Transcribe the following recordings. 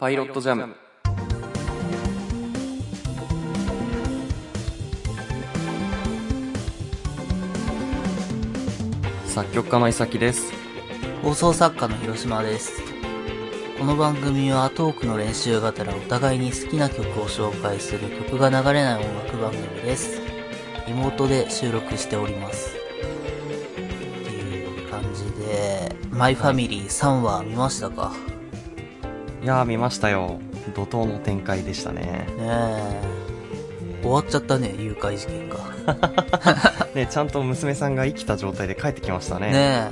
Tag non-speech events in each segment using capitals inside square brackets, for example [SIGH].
パイロットジャム作曲家の伊崎です放送作家の広島です。この番組はトークの練習がてらお互いに好きな曲を紹介する曲が流れない音楽番組です。リモートで収録しております。っていう感じで、マイファミリー3話見ましたか？いやー見ましたよ。怒涛の展開でしたね。ねえ。終わっちゃったね、誘拐事件が。[LAUGHS] ねちゃんと娘さんが生きた状態で帰ってきましたね。ね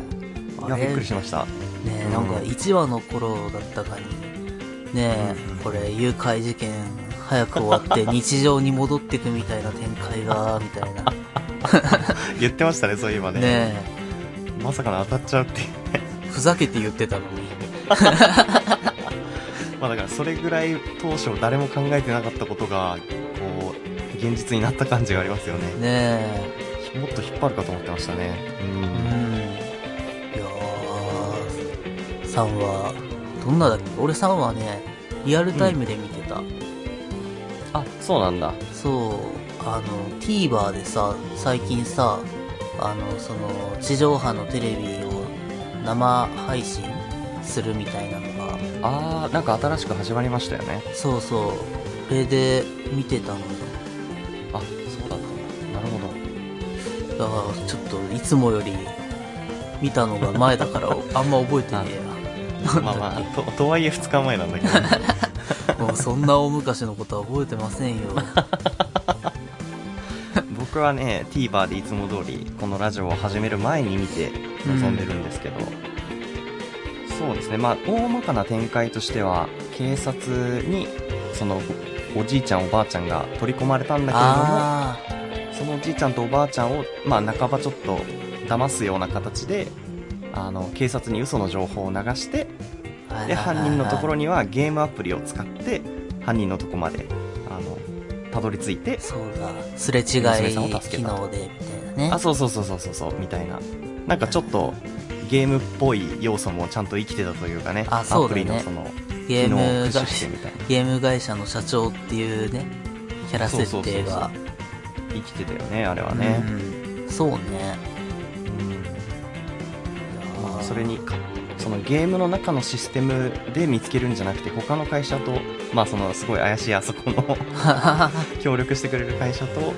え。いやびっくりしました。ねえ、なんか1話の頃だったかに、ねえ、これ誘拐事件早く終わって [LAUGHS] 日常に戻ってくみたいな展開が、みたいな。[LAUGHS] 言ってましたねそういえばね。ねまさかの当たっちゃうっていうえ、ふざけて言ってたのに。まあだからそれぐらい当初誰も考えてなかったことがこう現実になった感じがありますよね。ねもっと引っ張るかと思ってましたね。え、うん。いやー、3話、どんなだっけ？俺3話ね、リアルタイムで見てた。あそうなんだ。そう、あの、TVer でさ、最近さ、あの、その、地上波のテレビを生配信するみたいなのが、あーなんか新しく始まりましたよね。そうそう、それで見てたのよ。あそうだったなるほど。だから、ちょっと、いつもより、見たのが前だから、[LAUGHS] あんま覚えてねえまあまあととはいえ2日前なんだけど。な。[LAUGHS] もうそんな大昔のことは覚えてませんよ。[LAUGHS] 僕はね TVer でいつも通りこのラジオを始める前に見て臨んでるんですけど、そうですね。まあ大まかな展開としては警察にそのおじいちゃんおばあちゃんが取り込まれたんだけれどもあそのおじいちゃんとおばあちゃんを、まあ、半ばちょっと騙すような形であの警察に嘘の情報を流してーで犯人のところに。にはゲームアプリを使って犯人のとこまであのたどり着いてそうだ、すれ違娘いさんを助けた。機能で、みたいなね。あそうそうそうそうそうそうみたいな。なんかちょっとゲームっぽい要素もちゃんと生きてたというかね。あそうだね。アプリのそのゲーム会駆使してみたいな。ゲーム会社の社長っていうね、キャラ設定が。生きてたよねあれはね、うん。そうね。うそれにかそのゲームの中のシステムで見つけるんじゃなくて他の会社とまあそのすごい怪しいあそこのは [LAUGHS] 協力してくれる会社と。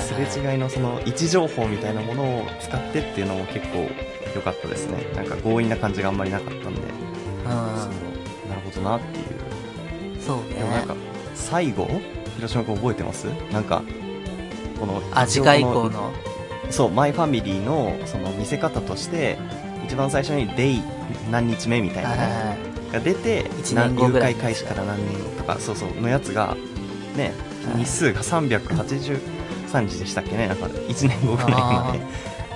すれ違いのその位置情報みたいなものを使ってっていうのも結構良かったですねなんか強引な感じがあんまりなかったんで、そうなるほどなっていううん。そうねでもなんか。最後？広島君覚えてます？なんかこのあ、次回以降の。そうマイファミリーのその見せ方として一番最初に「デイ何日目」みたいなねはい。が出て一年後ぐらい誘拐開始から何年とかそうそうのやつがねはい。日数が383日でしたっけね。なんか1年後ぐらいま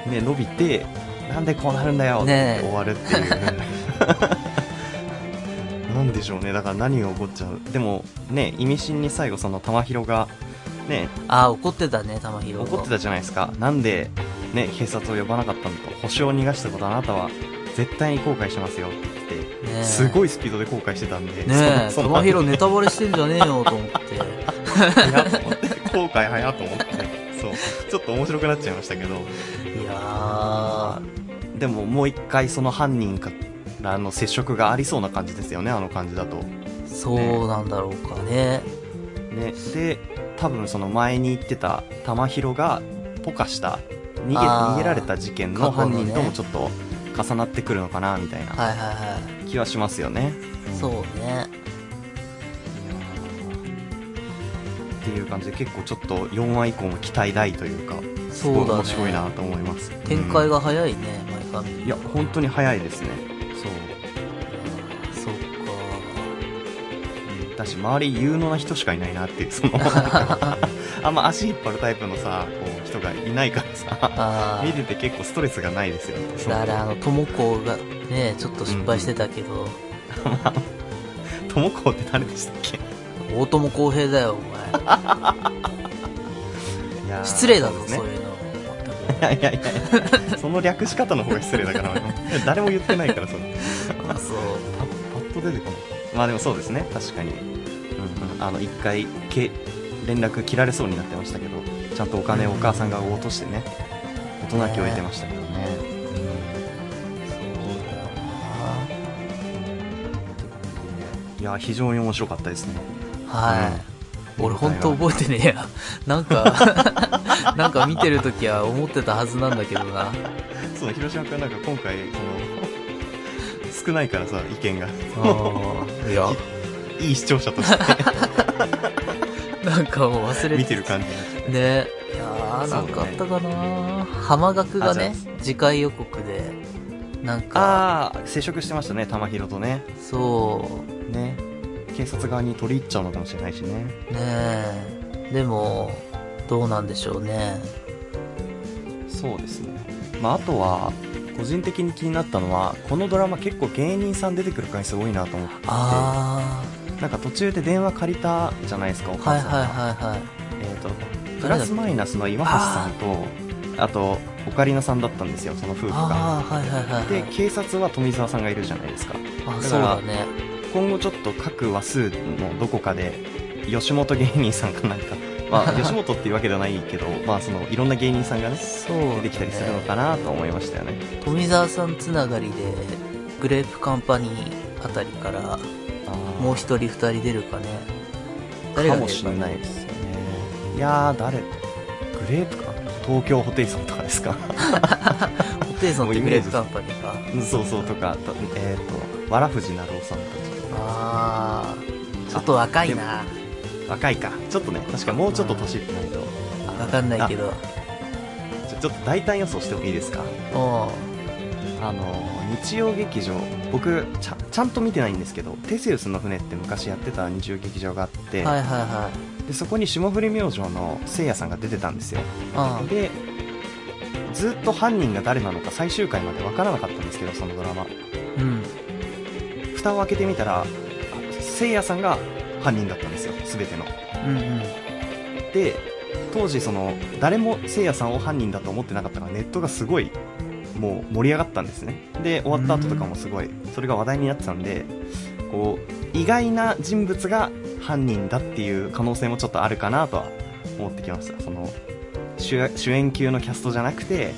で、ね、伸びてなんでこうなるんだよって終わるっていう、[LAUGHS] なんでしょうね。だから何が起こっちゃう。でもね意味深に最後その玉広がね。あ、怒ってたね、玉広。怒ってたじゃないですか。なんでね警察を呼ばなかったのと保証を逃がしたことあなたは絶対に後悔しますよって言ってすごいスピードで後悔してたんで、ねえ、その玉広ネタバレしてんじゃねえよと思って。後悔早っと思って、そう、ちょっと面白くなっちゃいましたけど、いやでももう一回その犯人からの接触がありそうな感じですよね、あの感じだと。ー、そうなんだろうかね。ね、で、多分その前に言ってた玉広がポカした、逃げ、逃げられた事件の犯人ともちょっと重なってくるのかな、みたいな。はいはいは気はしますよね。い。そうね。っていう感じで結構ちょっと4話以降も期待大というか、そうだね面白いなと思います。展開が、が早いね、マイファミリー。いや、本当に早いですね。だし周り有能な人しかいないなっていう [LAUGHS] そのあんま足引っ張るタイプのさこう人がいないからさあ見てて結構ストレスがないですよね。あ。だからあの、ともこがね、ちょっと失敗してたけど、[LAUGHS] 友子って誰でしたっけ？大友康平だよ、お前。[LAUGHS] 失礼だぞ、そうういうの。いやいやいや。その略し方の方が失礼だから誰も言ってないからそれあ、そう。パパッと出てこないまあでもそうですね。確かに、うんうん、あの一回け連絡切られそうになってましたけどちゃんとお金をお母さんが落としてね大人気を得てましたけどね、いや非常に面白かったですね。はい、俺本当覚えてねえや。[LAUGHS] なんかなんか見てるときは思ってたはずなんだけどな。そう広島君なんか今回その少ないからさ意見が。あいや。[LAUGHS] いい視聴者として。[LAUGHS] なんかもう忘れて。見てる感じになっちゃってね。いやーなんかあったかな、浜学がねあ次回予告でなんか。ああ接触してましたね玉広とね。そね。警察側に取り入っちゃうのかもしれないしね。うねえ。でもどうなんでしょうね。そうですね。まああとは個人的に気になったのはこのドラマ結構芸人さん出てくる回数多いなと思ってあなんか途中で電話借りたじゃないですかお母さんが、はいはいえっ、とプラスマイナスの岩橋さんとあとオカリナさんだったんですよその夫婦が。はいはいで警察は富澤さんがいるじゃないですか。あらそうだね。今後ちょっと各話数のどこかで吉本芸人さんかなんかまあ吉本っていうわけではないけどまあそのいろんな芸人さんがねそう出てきたりするのかなと思いましたよね。富澤さんつながりでグレープカンパニーあたりからもう一人二人出るかね。誰かが出るかもしれないですよね。いやー誰？グレープか東京ホテイソンとかですか？ホテイソンってグレープカンパニーか。うんそうそうとか。とえっ、とわらふじなるおさんたああちょっと若いな。ち若いか。ちょっとね確かもうちょっと年いってないと。わかんないけど。ちょちょっと大胆予想してもいいですか？おあの日曜劇場僕ちゃちゃんと見てないんですけどテセウスの船って昔やってた日曜劇場があって、はいはいはでそこに霜降り明星のせいやさんが出てたんですよ。いでずっと犯人が誰なのか最終回まで分からなかったんですけどそのドラマ。うん。うん蓋を開けてみたらあせいやさんが犯人だったんですよ全ての。うんうん。で当時その誰もせいやさんを犯人だと思ってなかったからネットがすごいもう盛り上がったんですね。で終わった後とかもすごいそれが話題になってたんでこう意外な人物が犯人だっていう可能性もちょっとあるかなとは思ってきました。その主主演級のキャストじゃなくて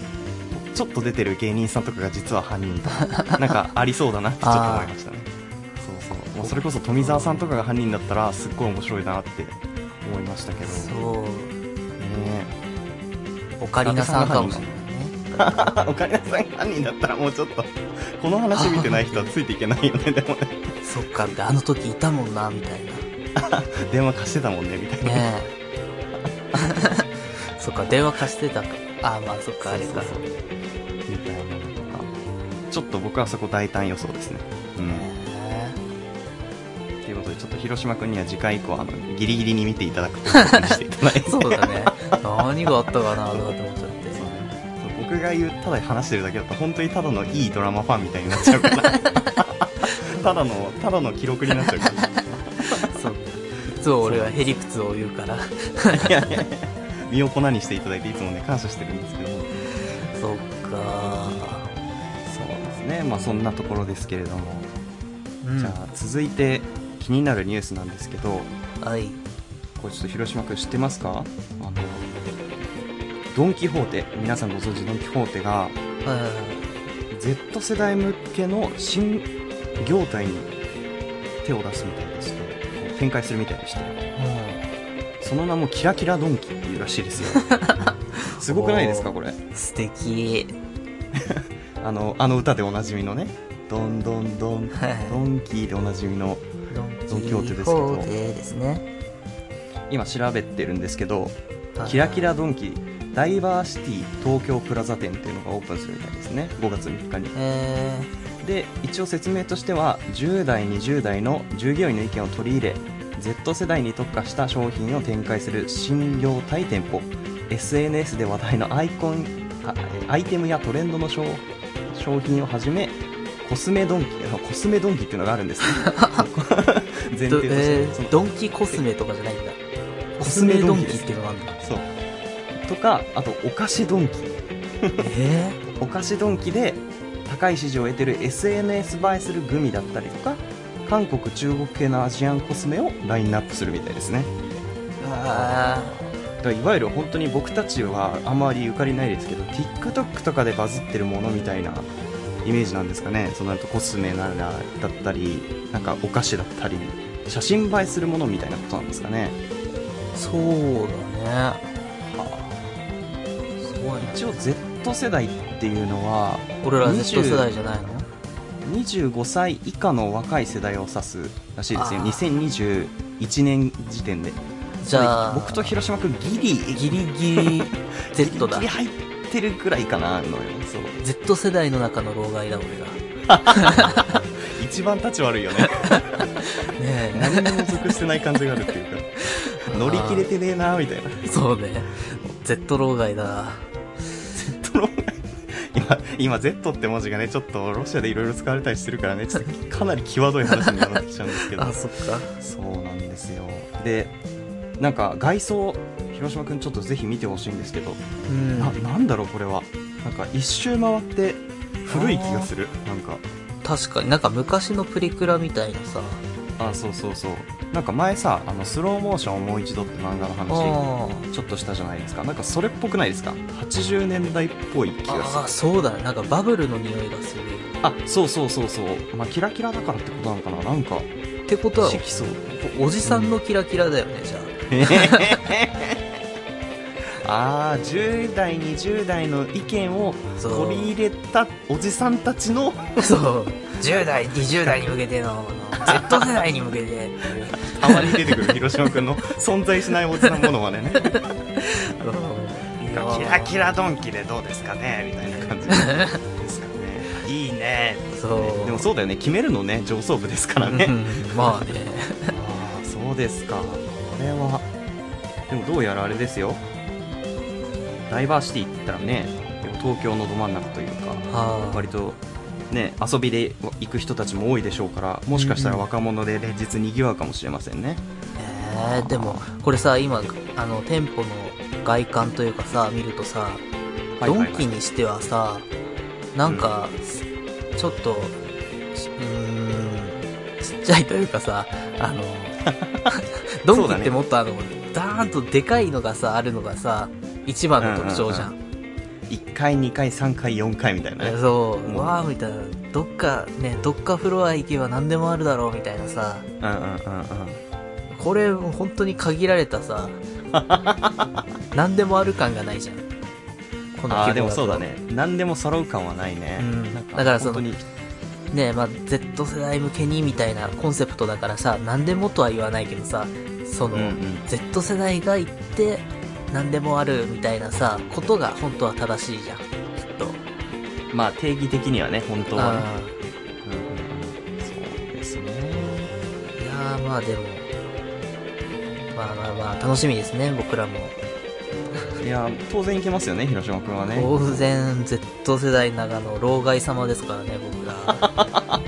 ちょっと出てる芸人さんとかが実は犯人とかなんかありそうだなってちょっと思いましたねもうそれこそ富澤さんとかが犯人だったらすっごい面白いなって思いましたけど。そう。ね。オカリナさんかもしれないね。[LAUGHS] お金さんが犯人だったらもうちょっとこの話見てない人はついていけないよねでもね。[LAUGHS] そっかであの時いたもんなみたい [LAUGHS] 電話貸してたもんねみたいな。なねえ。そっか電話貸してたか。あまあそっかあれか。みたいなちょっと僕はそこ大胆予想ですね。うん広島君には次回以降あのギリギリに見ていただくということにしていただいて。えそうだね。[LAUGHS] 何があったかなとかって思っちゃって。そう僕が言うただ話してるだけだと本当にただのいいドラマファンみたいになっちゃうから。[LAUGHS] ただのただの記録になっちゃうから。そう。いつも俺はへりくつを言うから。[LAUGHS] いやいや身を粉にしていただいていつもね感謝してるんですけど。もそっかそうですね。まあそんなところですけれども、うん。じゃあ続いて気になるニュースなんですけどはい。これちょっと広島君知ってますか？あのドン・キホーテ皆さんご存知ドン・キホーテがはいはいはい Z 世代向けの新業態に手を出すみたいでして展開するみたいでしてその名もキラキラドンキっていうらしいですよ。[LAUGHS] すごくないですかこれ？うん素敵。[LAUGHS] あのあの歌でおなじみのねドンドンドンはい。ドンキーでおなじみのドドンキホーテですけど。ですね。今調べてるんですけどはい。キラキラドンキダイバーシティ東京プラザ店っていうのがオープンするみたいですね。5月3日に。えで一応説明としては10代20代の従業員の意見を取り入れ Z 世代に特化した商品を展開する新業態店舗 SNS で話題のアイコンあアイテムやトレンドの商商品をはじめコスメドンキコスメドンキっていうのがあるんですね [LAUGHS] 前提として、えードンキコスメとかじゃないんだ。コスメドンキっていうのがあるんだ。そう。とかあとお菓子ドンキ。えお菓子ドンキで高い支持を得てる SNS 映えするグミだったりとか韓国中国系のアジアンコスメをラインナップするみたいですね。あだからいわゆる本当に僕たちはあまりゆかりないですけど TikTok とかでバズってるものみたいなイメージなんですかね。その後コスメならだったりなんかお菓子だったり写真映えするものみたいなことなんですかね。ーそうだね。すごいね。一応 Z 世代っていうのは俺ら20 Z 世代じゃないの？25歳以下の若い世代を指すらしいですよ。あー。2021年時点で。じゃあ僕と広島君ギリギリギリ Z だ。[LAUGHS] ギリギリ入ってるくらいかなのよそう。Z 世代の中の老害だ俺ら [LAUGHS] 一番立ち悪いよね。[LAUGHS] ねえ。何にも属してない感じがあるっていうか。[LAUGHS] 乗り切れてねえなみたいな。そうね。Z 老害だ。Z の今今 Z って文字がねちょっとロシアでいろいろ使われたりしてるからねちょっとかなり際どい話にはなってきちゃうんですけど。あそっか。そうなんですよ。でなんか外装広島君ちょっとぜひ見てほしいんですけど、うん。ななんだろうこれは。なんか一周回って古い気がする。なんか。確かに。なんか昔のプリクラみたいなさ。あそうそうそう。なんか前さあのスローモーションをもう一度って漫画の話あちょっとしたじゃないですか。なんかそれっぽくないですか？80年代っぽい気がする。あそうだね。なんかバブルの匂いがするあそうそうそうそう。まあキラキラだからってことなのかな？なんかってことはおじさんのキラキラだよね、じゃあ [LAUGHS] あ10代20代の意見を取り入れたおじさんたちのあそう。10代20代に向けての Z 世代に向けてっていうたまに出てくる広島君の存在しないおじさんものまね。ねキラキラドンキでどうですかねみたいな感じですかね。いいね。そう。でもそうだよね。決めるのね上層部ですからね、うん。まあね。ああそうですか。これは。でもどうやらあれですよダイバーシティって言ったらね東京のど真ん中というかは割とね遊びで行く人たちも多いでしょうからもしかしたら若者で連日にぎわうかもしれませんね、えー、でもこれさ今あの店舗の外観というかさ見るとさ、ドンキにしてはさなんか、ちょっとちうーんちっちゃいというかさあの [LAUGHS] ドンキってもっとあの、ダーンとでかいのがさあるのがさ一番の特徴じゃん,、1回2回3回4回みたいなね。そう、うん。わーみたいな。どっかねどっかフロア行けば何でもあるだろうみたいなさ。うんうんうんうん。これ本当に限られたさ。[LAUGHS] 何でもある感がないじゃん。このああでもそうだね。何でも揃う感はないね、うん。なんだからそのねまあ Z 世代向けにみたいなコンセプトだからさ何でもとは言わないけどさその、うんうん。Z 世代が言って何でもあるみたいなさことが本当は正しいじゃん。きっと。まあ定義的にはね本当はね。あうんそうですね。ーいやーまあでもまあまあまあ楽しみですね僕らも。いや当然いけますよね広島君はね。当然 Z 世代の中の老害様ですからね僕ら。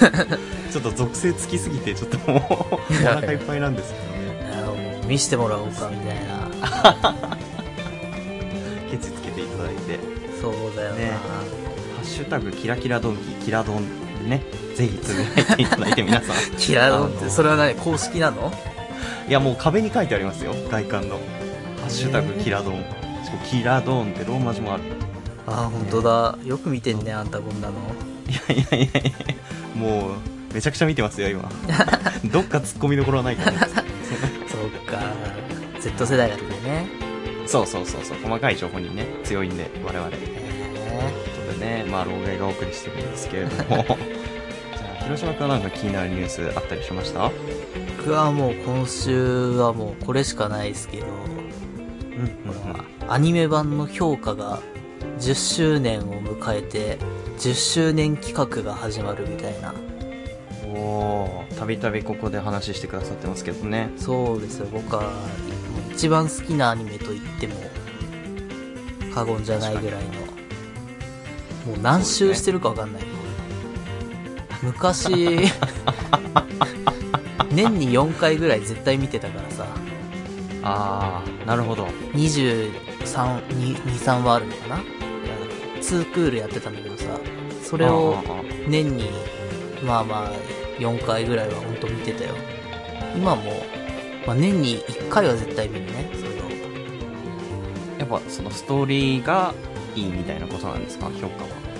[LAUGHS] ちょっと属性つきすぎてちょっともうお腹いっぱいなんですけどね見してもらおうかみたいな。[LAUGHS] ケチつけていただいて。そうだよな、ね。ハッシュタグキラキラドンキキラドンでね。ぜひつぶやいていただいて皆さん。[LAUGHS] キラドンってそれは何公式なの？いやもう壁に書いてありますよ。外観の。ハッシュタグキラドン。キラドンってローマ字もある。ああ本当だ。よく見てんねあんたこんなの。いやいやいやいや。もうめちゃくちゃ見てますよ今。[LAUGHS] どっかツッコミどころはないからね。そうか Z 世代だったね。そうそうそうそう細かい情報にね強いんで我々。というへことでねまあ老害がお送りしてるんですけれども。[LAUGHS] じゃあ広島君はなんか気になるニュースあったりしました？え僕はもう今週はもうこれしかないですけど。うんうんアニメ版の評価が10周年を迎えて10周年企画が始まるみたいな。うんおーたびたびここで話してくださってますけどね。そうですよ。僕は一番好きなアニメと言っても過言じゃないぐらいのもう何周してるか分かんない、昔 [LAUGHS] 年に4回ぐらい絶対見てたからさ。ああなるほど。23はあるのかな？2クールやってたんだけどさそれを年にまあまあ、4回ぐらいは本当見てたよ。今も、まあ年に1回は絶対見るね、そ。やっぱそのストーリーがいいみたいなことなんですか？評価は、うん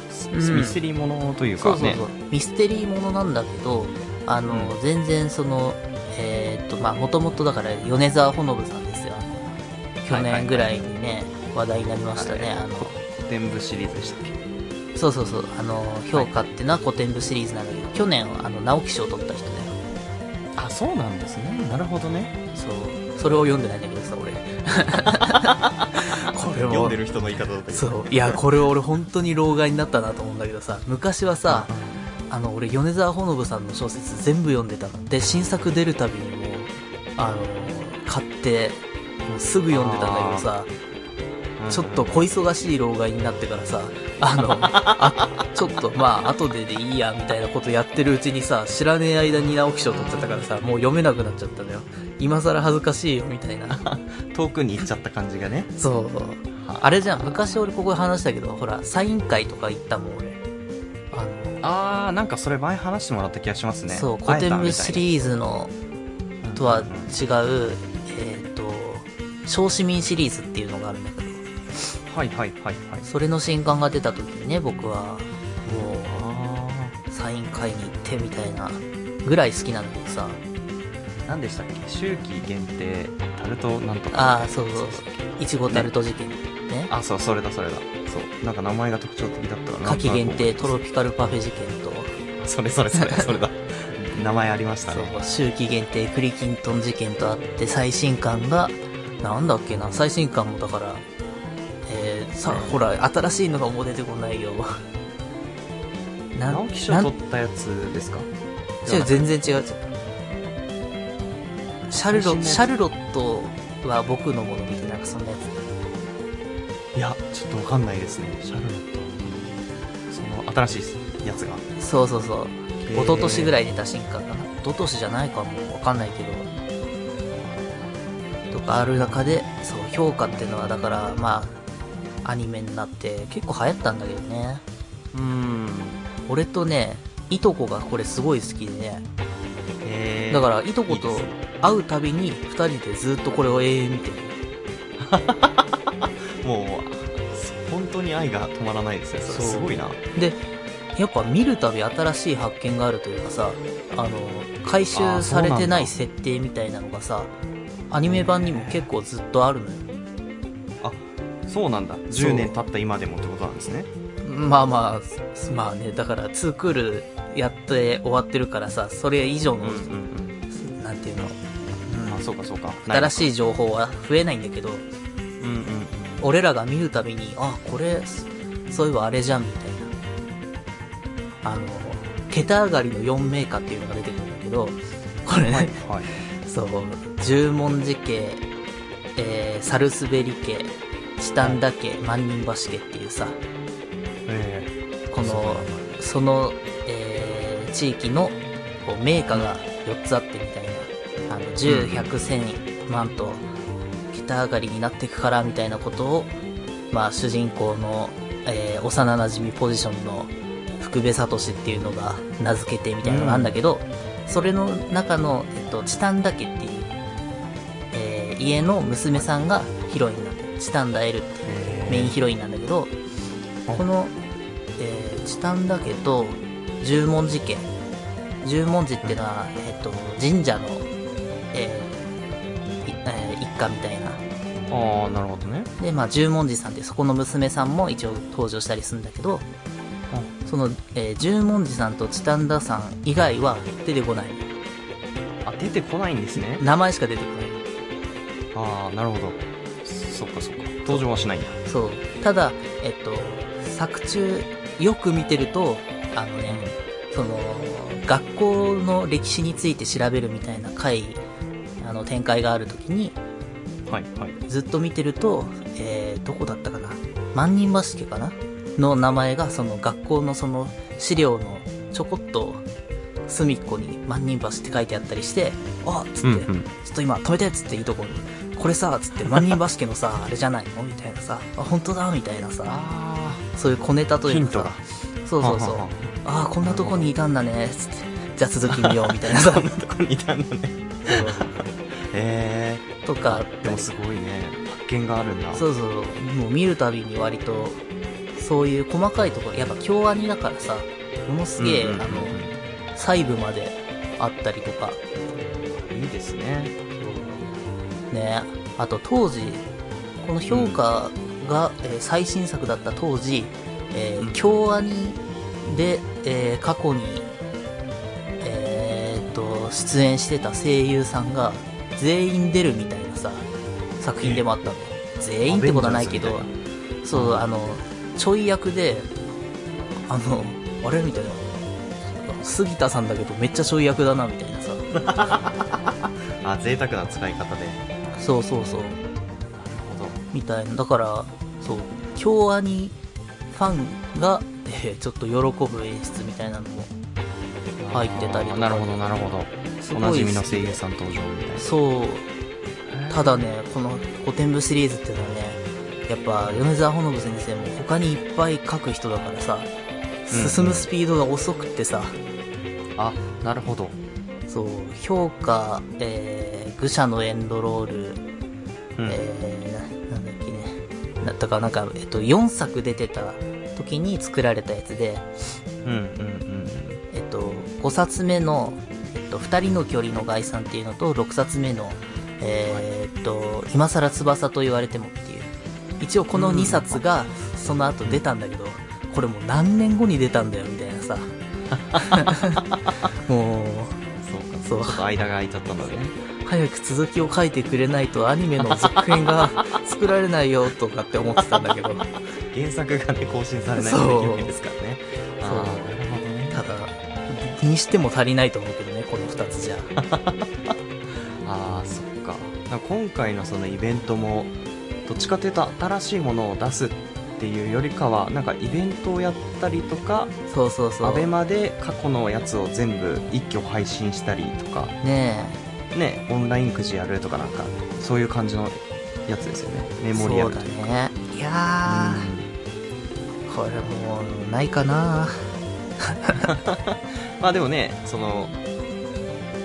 ミステリーものというかねそうそうそう。ミステリーものなんだけど、あの、うん全然その、えーっと、まあ、もともとだから、米沢ほのぶさんですよ。去年ぐらいにね、話題になりましたね。はいあの、古典部シリーズでしたっけ？そうそうそう、あの、評価っていうのは古典部シリーズなんだけど、去年、あの、直木賞を取った人そうなんですねなるほどねそう。それを読んでないんだけどさ、俺。[LAUGHS] これも、る人の言い方だったそう。いや、これ俺本当に老害になったなと思うんだけどさ、昔はさ、あの、俺、米沢ほのぶさんの小説全部読んでたの。で、新作出るたびにもう、あの、買って、もうすぐ読んでたんだけどさ、ちょっと小忙しい老害になってからさ、あの、[LAUGHS] あ、ちょっとまあ、後ででいいや、みたいなことやってるうちにさ、知らねえ間に直木賞取っちゃったからさ、もう読めなくなっちゃったのよ。今更恥ずかしいよ、みたいな。遠くに行っちゃった感じがねそう。あれじゃん、昔俺ここで話したけど、ほら、サイン会とか行ったもん、俺。あの、あーなんかそれ前話してもらった気がしますねそう、古典部シーリーズの、とは違う、えっ、と、小市民シリーズっていうのがあるんだけど、はいはいはいはい。それの新刊が出た時にね、僕は、もあう、サイン会に行ってみたいな、ぐらい好きなんだけどさ、ー何でしたっけ？秋季限定タルトなんとか。ああ、そうそうそう、いちごタルト事件ね。あそうそれだそれだ。そう。なんか名前が特徴的だったから夏季限定トロピピカルパフェ事件と、[LAUGHS] それそれそれそれだ。[LAUGHS] 名前ありましたそうね、秋季限定栗きんとん事件とあって、最新刊が、なんだっけな、最新刊もだから、えー、さ、ほら、新しいのがもう出てこないよ。[LAUGHS] な直木賞取ったやつですか？違う、全然違う。シャルロ、シャルロットは僕のものみたいな、なんかそんなやいやちょっとわかんないですねシャルロットその新しいやつがつ。そうそうそう。一昨年ぐらいに出た新刊かな。一昨年じゃないかもわかんないけど。とかある中で、そう、評価っていうのは、だから、まあ、アニメになって結構流行ったんだけどね。うーん俺とね、いとこがこれすごい好きでね。だから、いとこと会うたびに二人でずっとこれを永遠見てる。[LAUGHS] もう本当に愛が止まらないですねそれすごいなで、やっぱ見るたび新しい発見があるというかさ、あの、回収されてない設定みたいなのがさ、アニメ版にも結構ずっとあるのよ。そうなんだ。10年経った今でもってことなんですね。まあまあ、まあね、だから2クールやって終わってるからさ、それ以上の、うんうんなんていうの、うんあそうかそうか。新しい情報は増えないんだけど、うんうんうん。俺らが見るたびに、あ、これ、そういえばあれじゃん、みたいな。あの、桁上がりの4名家っていうのが出てくるんだけど、これね、はいはい。そう、十文字家、えー、サルスベリ家、チタンダ家、万人橋家っていうさ、えこの、その、えー、地域の、こう、名家が4つあってみたいな、あの、10、100、1000万と、桁上がりになっていくから、みたいなことを、まあ、主人公の、えー、幼馴染ポジションの、福部聡っていうのが名付けてみたいなのがあるんだけど、それの中の、えっと、チタンダ家っていう、えー、家の娘さんがヒロインにな。チタンダエルっていうメインヒロインなんだけど、この、えー、チタンダ家と十文字家。十文字っていうのは、えっと、神社の、えーいえー一家みたいな。ああなるほどねで、まあ、十文字さんってそこの娘さんも一応登場したりするんだけど、その、えー十文字さんとチタンダさん以外は出てこない。あ出てこないんですね名前しか出てこない。ああなるほどそっかそっか。登場はしないんだ。そう。ただ、えっと、作中、よく見てると、あのね、その、学校の歴史について調べるみたいな回、あの、展開があるときに、はいはい。ずっと見てると、えー、どこだったかな？万人橋家かな？の名前が、その学校のその資料のちょこっと隅っこに万人橋って書いてあったりして、あっつって、うんうん。ちょっと今止めてっつっていいとこに、これさ、つって万人橋家のさ、[LAUGHS] あれじゃないの？みたいなさ、あ、本当だみたいなさ、あそういう小ネタというかさヒントが、そうそうそう。ああ、こんなとこにいたんだね、つって。じゃあ続き見よう、[LAUGHS] みたいなさ。そんなとこにいたんだね。へえとか。でもすごいね。発見があるんだ。そうそう、もう見るたびに割と、そういう細かいところ、やっぱ京アニだからさ、ものすげえ、あの、細部まであったりとか、いいですね。ね、あと当時、この評価が、えー最新作だった当時、えーうん京アニで、えー過去に、えーっと、出演してた声優さんが全員出るみたいなさ、作品でもあったのよ。全員ってことはないけどそう、あの、ちょい役で、あの、あれみたいな。杉田さんだけどめっちゃちょい役だな、みたいなさ。[LAUGHS] あ、贅沢な使い方で。そうそうそう。ほど。みたいな。だから、そう、京アニファンが、えーちょっと喜ぶ演出みたいなのも入ってたりとかなるほど、なるほど。おなじみの声優さん登場みたいな。そう、ただね、この古典部シリーズっていうのはね、やっぱ米沢ほのぶ先生も他にいっぱい書く人だからさ、うん進むスピードが遅くってさ、あ、なるほど。そう、評価、えー、愚者のエンドロール、うん。えー、ななんだっけね。だったかなんか、えっと、4作出てた時に作られたやつで、うん、うん、うん。えっと、5冊目の、えっと、2人の距離の概算っていうのと、6冊目の、えーっと、今更翼と言われてもっていう。一応この2冊が、その後出たんだけど、これもう何年後に出たんだよ、みたいなさ。[LAUGHS] もそうか。そう間が空いちゃったんだね。う、早く続きを書いてくれないとアニメの続編が作られないよ、とかって思ってたんだけど、[LAUGHS] 原作がね、更新されないとできないですからね。あそうあ、なるほどね。ただ、にしても足りないと思うけどね、この2つじゃ。[LAUGHS] ああ、そっか。今回のそのイベントも、どっちかというと新しいものを出すっていうよりかは、なんかイベントをやったりとか、そうそうそう。アベマで過去のやつを全部一挙配信したりとか、ねね、オンラインくじやるとかなんか、そういう感じのやつですよね。メえ。モリアルというか。だね。いやー、これもう、ないかな [LAUGHS] まあでもね、その、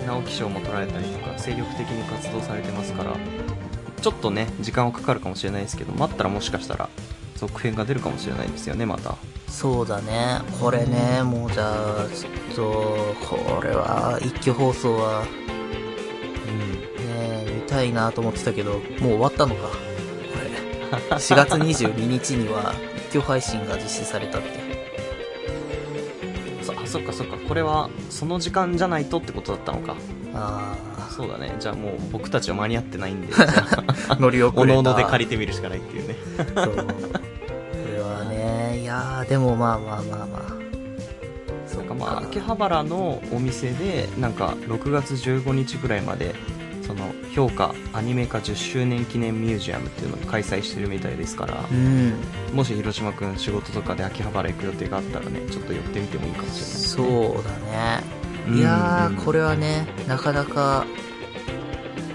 直木賞も取られたりとか、精力的に活動されてますから、ちょっとね、時間はかかるかもしれないですけど、待ったらもしかしたら、続編が出るかもしれないですよね、また。そうだね。これね、もうじゃあ、ちょっと、これは、一挙放送は、たいなと思ってたけど、もう終わったのか。これ。4月22日には、一挙配信が実施されたって。そあ、そっかそっか、これは、その時間じゃないとってことだったのか。あそうだね。じゃあもう僕たちは間に合ってないんで、[LAUGHS] 乗り遅れた。おのおので借りてみるしかないっていうね。そう。これはね、いやー、でもまあまあまあまあ。そなんかまあ、秋葉原のお店で、なんか6月15日ぐらいまで、その評価アニメ化10周年記念ミュージアムっていうのを開催してるみたいですから、うん。もし広島くん仕事とかで秋葉原行く予定があったらね、ちょっと寄ってみてもいいかもしれないね。そうだね。うんいやこれはね、なかなか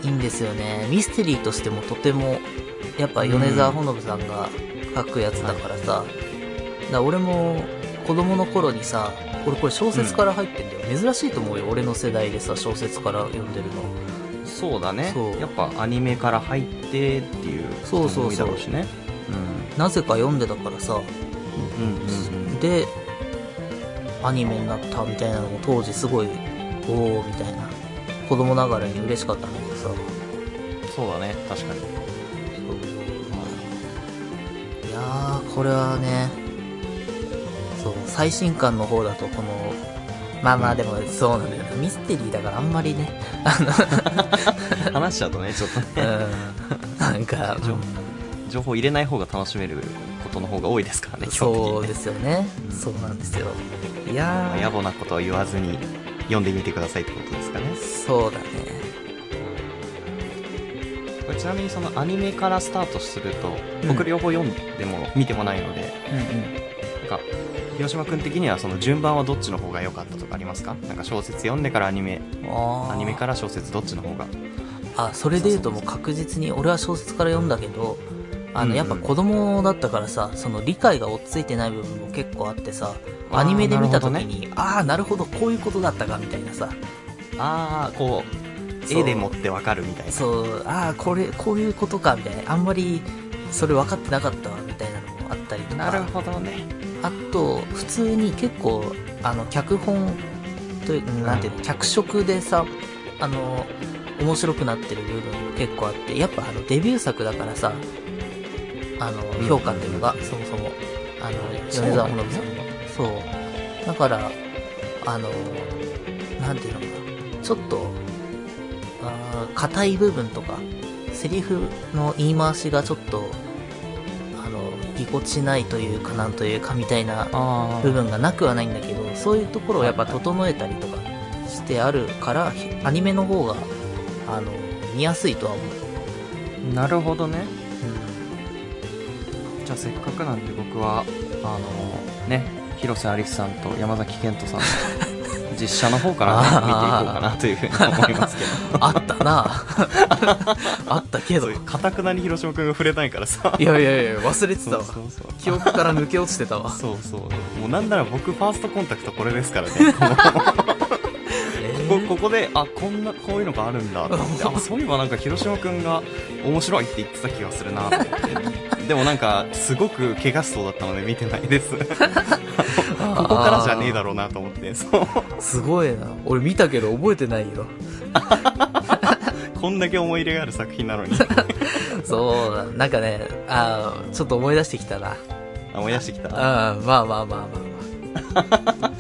いいんですよね。ミステリーとしてもとても、やっぱ米沢ほのぶさんが書くやつだからさ、だから俺も子供の頃にさ、俺これ小説から入ってんだよ。珍しいと思うよ。俺の世代でさ、小説から読んでるの。そうだねそうやっぱアニメから入ってっていう人も多いだろうしね。なぜか読んでたからさ、うん。うんうんうん。で、アニメになったみたいなのも当時すごい、おおみたいな。子供ながらに嬉しかったんだけどさ。そうだね、確かに。いやー、これはね、そう、最新刊の方だと、この、まあまあでもそうなんだよな。ミステリーだからあんまりね、あ [LAUGHS] 話しちゃうとね、ちょっとね、の、うん、なんか、情情報入れない方が楽しめることの方が多いですからね、基本的にねそうですよね。うんそうなんですよ。いやまあ野ー、暮なことは言わずに読んでみてくださいってことですかね。そうだね。これちなみにそのアニメからスタートすると、うん僕両方読んでも見てもないので、うんうん。なんか、広島くん的にはその順番はどっちの方が良かったとかありますか？なんか小説読んでからアニメ、アニメから小説どっちの方が。あ、それで言うともう確実に、俺は小説から読んだけど、あの、やっぱ子供だったからさ、その理解が追っついてない部分も結構あってさ、アニメで見た時に、ああー、なるほど、こういうことだったか、みたいなさ、ああ、こう絵で持ってわかるみたいな。そう、ああ、これ、こういうことか、みたいな。あんまり、それ分かってなかったわ、みたいなのもあったりとか。なるほどね。あと、普通に結構、あの、脚本という、なんていうの、脚色でさ、あの、面白くなってる部分も結構あって、やっぱあの、デビュー作だからさ、あの、うん評価っていうのが、そもそも、あの、そう米沢ほのぶさんの。そう。だから、あの、なんていうのかな、ちょっと、硬い部分とか、セリフの言い回しがちょっと、ぎこちないというかなんというかみたいなあ部分がなくはないんだけど、そういうところをやっぱ整えたりとかしてあるから、ひアニメの方が、あの、見やすいとは思う。なるほどね。じゃあせっかくなんで僕は、あの、ね、広瀬アリスさんと山崎賢人さんの実写の方から、ね、見ていこうかなというふうに思いますけど。[LAUGHS] あったな [LAUGHS] あったけど。かたくなに広島くんが触れないからさ。やいやいや、忘れてたわ。記憶から抜け落ちてたわ。そうそう。もうなんなら僕ファーストコンタクトこれですからね。[LAUGHS] ここここで、あ、こんな、こういうのがあるんだと思って、あ、そういえばなんか広島くんが面白いって言ってた気がするなと思って。でもなんか、すごく怪我しそうだったので見てないです。[LAUGHS] ここからじゃねえだろうなと思って、そう。すごいな。俺見たけど覚えてないよ。[LAUGHS] こんだけ思い入れがある作品なのに。[LAUGHS] そうだ。なんかね、あーちょっと思い出してきたな。あ思い出してきた。あーまあまあまあまあま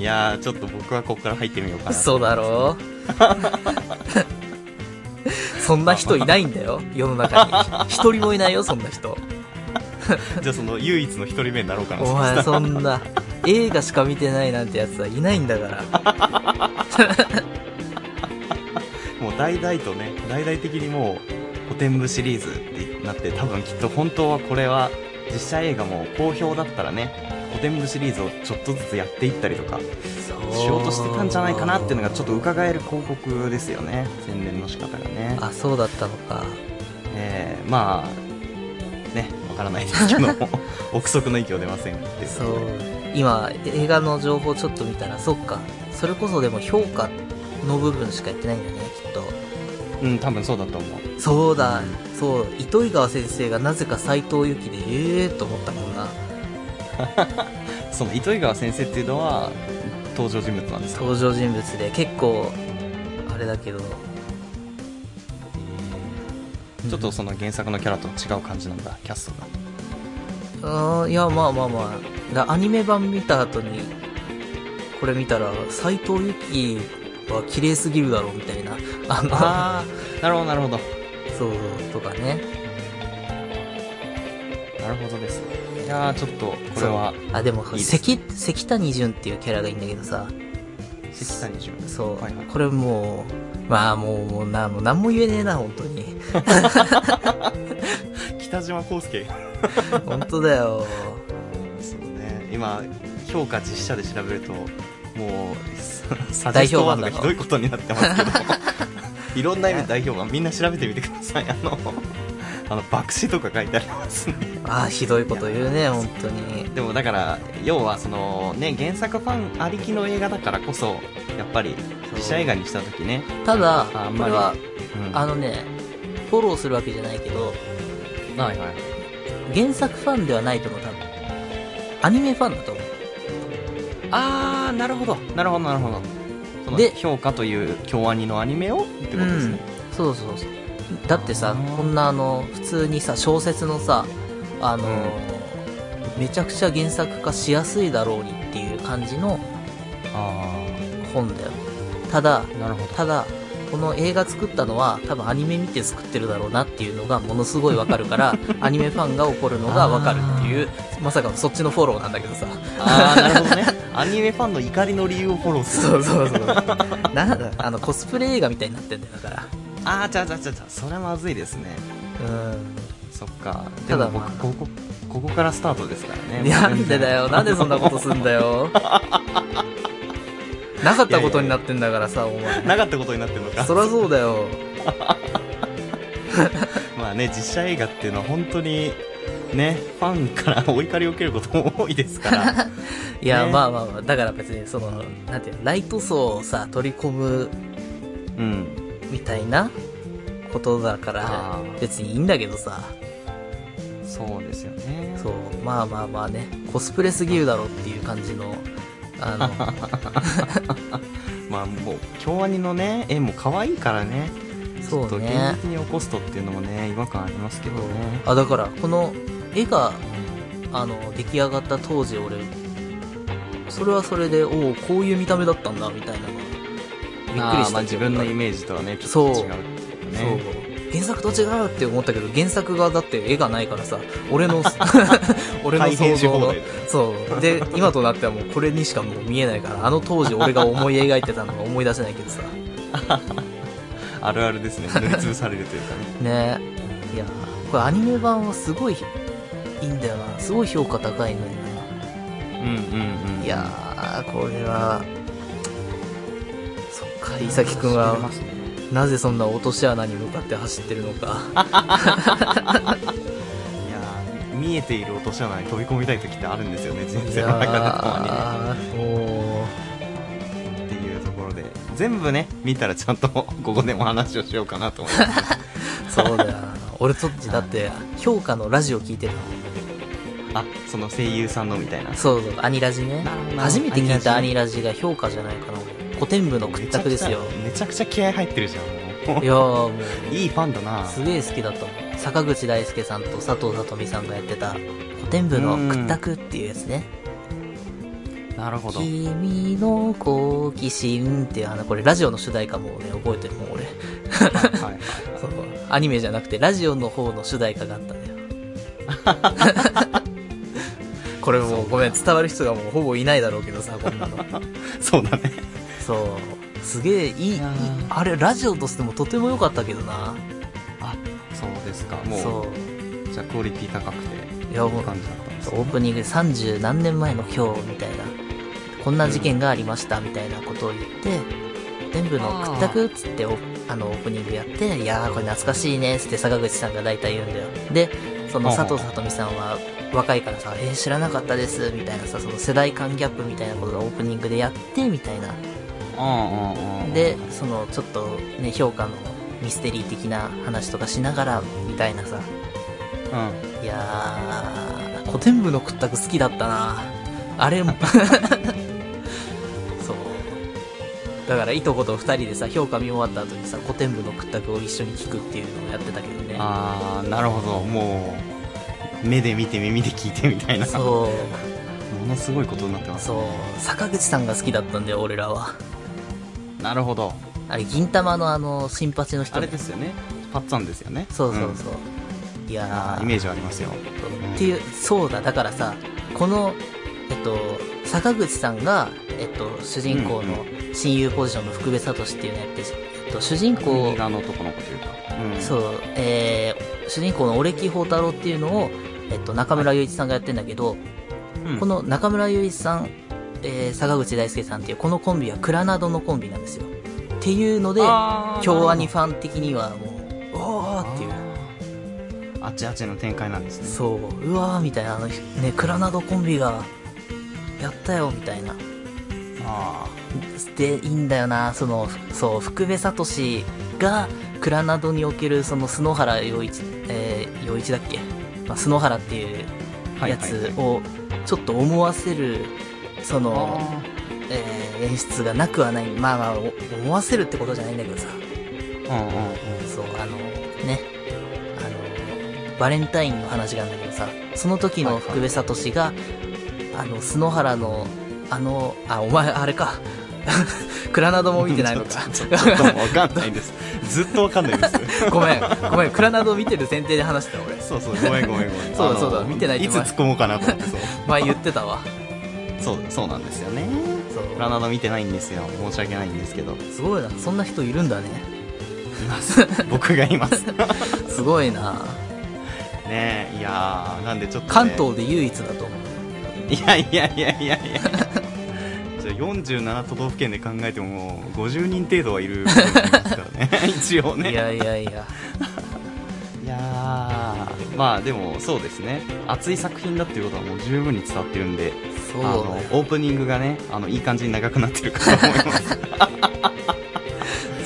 いやー、ちょっと僕はここから入ってみようかあ。な。そうだろう [LAUGHS] そんな人いないんだよ、世の中に。一人もいないよ、そんな人。[LAUGHS] じゃあその唯一の一人目になろうかな。お前そんな、映画しか見てないなんてやつはいないんだから。[LAUGHS] もう大々とね、大々的にもう、古典部シリーズってなって、多分きっと本当はこれは、実写映画も好評だったらね、古典部シリーズをちょっとずつやっていったりとか、しようとしてたんじゃないかなっていうのがちょっと伺える広告ですよね。宣伝の仕方がね。あ、そうだったのか。えー、まあ、ね、わからないですけども、[LAUGHS] 憶測の域を出ませんってそう。今、映画の情報ちょっと見たら、そっか。それこそでも評価の部分しかやってないんだね、きっと。うん、多分そうだと思う。そうだ、そう、糸魚川先生がなぜか斎藤由貴で、ええーと思ったもんな。[LAUGHS] その糸魚川先生っていうのは、登場人物なんですか？登場人物で、結構、あれだけど、ちょっとその原作のキャラと違う感じなんだ、キャストが。あーいや、まあまあまあ、だアニメ版見た後に、これ見たら、斎藤由貴は綺麗すぎるだろう、みたいな。あの、あー、なるほど、なるほど。そう、とかね。なるほどですね。いやー、ちょっと、これは、あ、でも、いいです関、関谷淳っていうキャラがいいんだけどさ、関谷淳。そう、はいはいこれもう、まあもう、もうな、もう何も言えねえな、本当に。[LAUGHS] 北島康介。[LAUGHS] 本当だよ。そうね。今、評価実写で調べると、もう、サ大ジェストワ評判だろードがひどいことになってますけど、[LAUGHS] いろんな意味で大評判、みんな調べてみてください。あの、あの、爆死とか書いてありますね。ああ、ひどいこと言うね、本当に。でもだから、要はその、ね、原作ファンありきの映画だからこそ、やっぱり、実写映画にした時ね、ただ、あんまりは、うん。あのね、フォローするわけじゃないけど、はいはい。原作ファンではないと思う、多分。アニメファンだと思う。あー、なるほど。なるほど、なるほど。そので評価という京アニのアニメをってことですね。そうそうそう。だってさこんなあの、普通にさ、小説のさ、あのーめちゃくちゃ原作化しやすいだろうにっていう感じのあ本だよ。ただ、ー、なるほど。ただ、この映画作ったのは多分アニメ見て作ってるだろうなっていうのがものすごいわかるから、[LAUGHS] アニメファンが怒るのがわかるっていう、まさかのそっちのフォローなんだけどさ。あー、なるほどね。アニメファンの怒りの理由をフォローする。そうそうそう。なんだ、あの、コスプレ映画みたいになってんだよ、だかあー、ちゃうちゃうちゃうちゃう。それはまずいですね。ら。うん。そっか。でも僕、ここ、ここからスタートですからね。なんでだよ、なんでそんなことすんだよ。[LAUGHS] なかったことになってんだからさ、お前。なかったことになってるのか。そりゃそうだよ。ま [LAUGHS] あまあね、実写映画っていうのは本当に、ね、ファンからお怒りを受けることも多いですから。[LAUGHS] いや、ねまあまあまあ、だから別に、その、なんていうの、ライト層をさ、取り込むうん。みたいなことだから別にいいんだけどさ、そうですよね。そう、まあまあまあね、コスプレすぎるだろっていう感じの、あの、[LAUGHS] まあもう、京アニのね、絵も可愛いからね。そうね。現実に起こすとっていうのもね、違和感ありますけどね。あ、だから、この絵が、あの、出来上がった当時俺、それはそれで、おおこういう見た目だったんだ、みたいなのが、びっくりした。まあ自分のイメージとはね、ちょっと違うっていうかそうね。。原作と違うって思ったけど、原作がだって絵がないからさ、俺の、[LAUGHS] 俺の改想像のそう。で、今となってはもうこれにしかもう見えないから、あの当時俺が思い描いてたのが思い出せないけどさ。[LAUGHS] あるあるですね。塗りつぶされるというかね。[LAUGHS] ねいやこれアニメ版はすごいいいんだよな。すごい評価高いのにうんうんうん。な。いやー、これは、伊崎くんはなぜそんな落とし穴に向かって走ってるのか。[LAUGHS] いやー見えている落とし穴に飛び込みたい時ってあるんですよね、人い生の中でたにね。っていうところで、全部ね、見たらちゃんとここでも話をしようかなと思います。う、[LAUGHS] そうだよな。俺とっちだって、評価のラジオ聞いてるの。あ、その声優さんのみたいな。そうそう、アニラジね初めて聞いたアアニニラジが評価じゃないかな。古典部の屈託ですよ。めちゃくちゃ気合入ってるじゃん、もいやーもう。いいファンだなう、すげえ好きだったもん。坂口大輔さんと佐藤さとみさんがやってた、古典部の屈託っていうやつね。なるほど。君の好奇心っていう、あの、これラジオの主題歌もね、覚えてるもん、俺。はい [LAUGHS] そう。アニメじゃなくて、ラジオの方の主題歌があったんだよ。[LAUGHS] これもうごめん、伝わる人がもうほぼいないだろうけどさ、こんなの。[LAUGHS] そうだね。そう。すげえいい、あれ、ラジオとしてもとても良かったけどな。あ、そうですか。もう、そう。じゃあクオリティ高くて、いや、もう、感じだったんですオープニング30何年前の今日みたいな、こんな事件がありましたみたいなことを言って、全部の屈託っつっておあのオープニングやって、いやーこれ懐かしいねっつって坂口さんが大体言うんだよ。で、その佐藤さとみさんは若いからさ、えー、知らなかったですみたいなさ、その世代間ギャップみたいなことがオープニングでやって、みたいな。うんうんうん。で、そのちょっとね、評価のミステリー的な話とかしながら、みたいなさ、うん。いやー、古典部の屈託好きだったなあれも、[LAUGHS] そう。だから、いとこと二人でさ、評価見終わった後にさ、古典部の屈託を一緒に聞くっていうのをやってたけどね。あー、なるほど。もう、目で見て耳で聞いてみたいな。もそう。のすごいことになってます。そう。坂口さんが好きだったんだよ、俺らは。なるほど。あれ、銀玉のあの、新八の人あねれですよね。パッツァンですよね。そうそうそう。んいやイメージはありますよ。っていう、そうだ、だからさ、この、えっと、坂口さんが、えっと、主人公の親友ポジションの福部聡っていうのやって、えっと、主人公右、側の男の子というか。うん。そう、えー、主人公のオレキ宝太郎っていうのを、えっと、中村雄一さんがやってんだけど、うん。この中村雄一さん、えー、坂口大輔さんっていうこのコンビはクラナドのコンビなんですよ。っていうので、京アニファン的にはもう、おーっていう。あっちあっちの展開なんですね。そう、うわーみたいな、あの、ね、クラナドコンビが、やったよ、みたいな。あで、いいんだよな、その、そう、福部聡が、クラナドにおける、その、篠原洋一、えー、洋一だっけ？まあ、篠原っていうーやつを、ちょっと思わせる、その、あえー演出がなくはない。まあまあ、お思わせるってことじゃないんだけどさ。ーうんうんうん。そう、あの、ね、あの、バレンタインの話があるんだけどさ、その時の福部聡が、あの、篠原の、あの、あ、お前、あれか。クラナドも見てないのか。[LAUGHS] ちょっと、わかんないです。[LAUGHS] ずっとわかんないです。ごめん、ごめん、クラナド見てる前提で話してた俺。そうそう、ごめんごめんごめん。[LAUGHS] そうだそうだ見てないいつ突っ込もうかなと思って、そう。前言ってたわ。そう、そうなんですよね。そう。プラナド見てないんですよ。申し訳ないんですけど。すごいな。そんな人いるんだね。います。僕がいます。[LAUGHS] すごいな。ねえ、いやー、なんでちょっと、ね。関東で唯一だと思う。いやいやいやいやいや。じゃあ47都道府県で考えてももう50人程度はいることになりますからね。[LAUGHS] 一応ね。いやいや。いやまあでもそうですね。熱い作品だっていうことはもう十分に伝わってるんでそうあの。オープニングがねあのいい感じに長くなってるかと思います。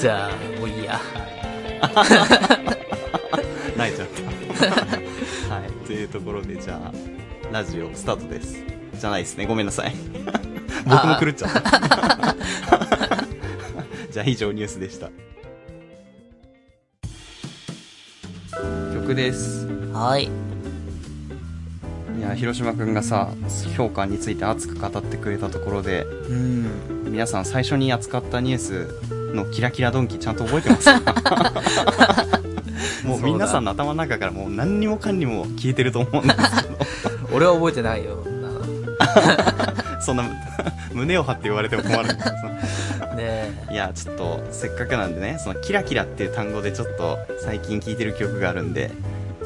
じゃあ、もういいや。[LAUGHS] 泣いちゃった。はい。というところでじゃあラジオスタートです。じゃないですね。ごめんなさい。僕も狂っちゃった。じゃあ以上ニュースでした。曲ですはい。いや広島くんがさ評価について熱く語ってくれたところでうん。皆さん最初に扱ったニュースのキラキラドンキちゃんと覚えてます？か [LAUGHS] もう皆さんの頭の中からもう何にもかんにも消えてると思うんです [LAUGHS] 俺は覚えてないよ。けどそんな [LAUGHS] 胸を張って言われても困るんですけどさねいやちょっとせっかくなんでねそのキラキラっていう単語でちょっと最近聴いてる曲があるんで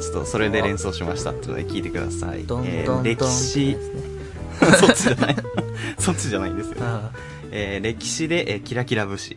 ちょっとそれで連想しましたってので聞いてください。ドンえードンドンって歴史。ね。[LAUGHS] そっちじゃない。[LAUGHS] そっちじゃないんですよ、あ。えー歴史で、えーキラキラ節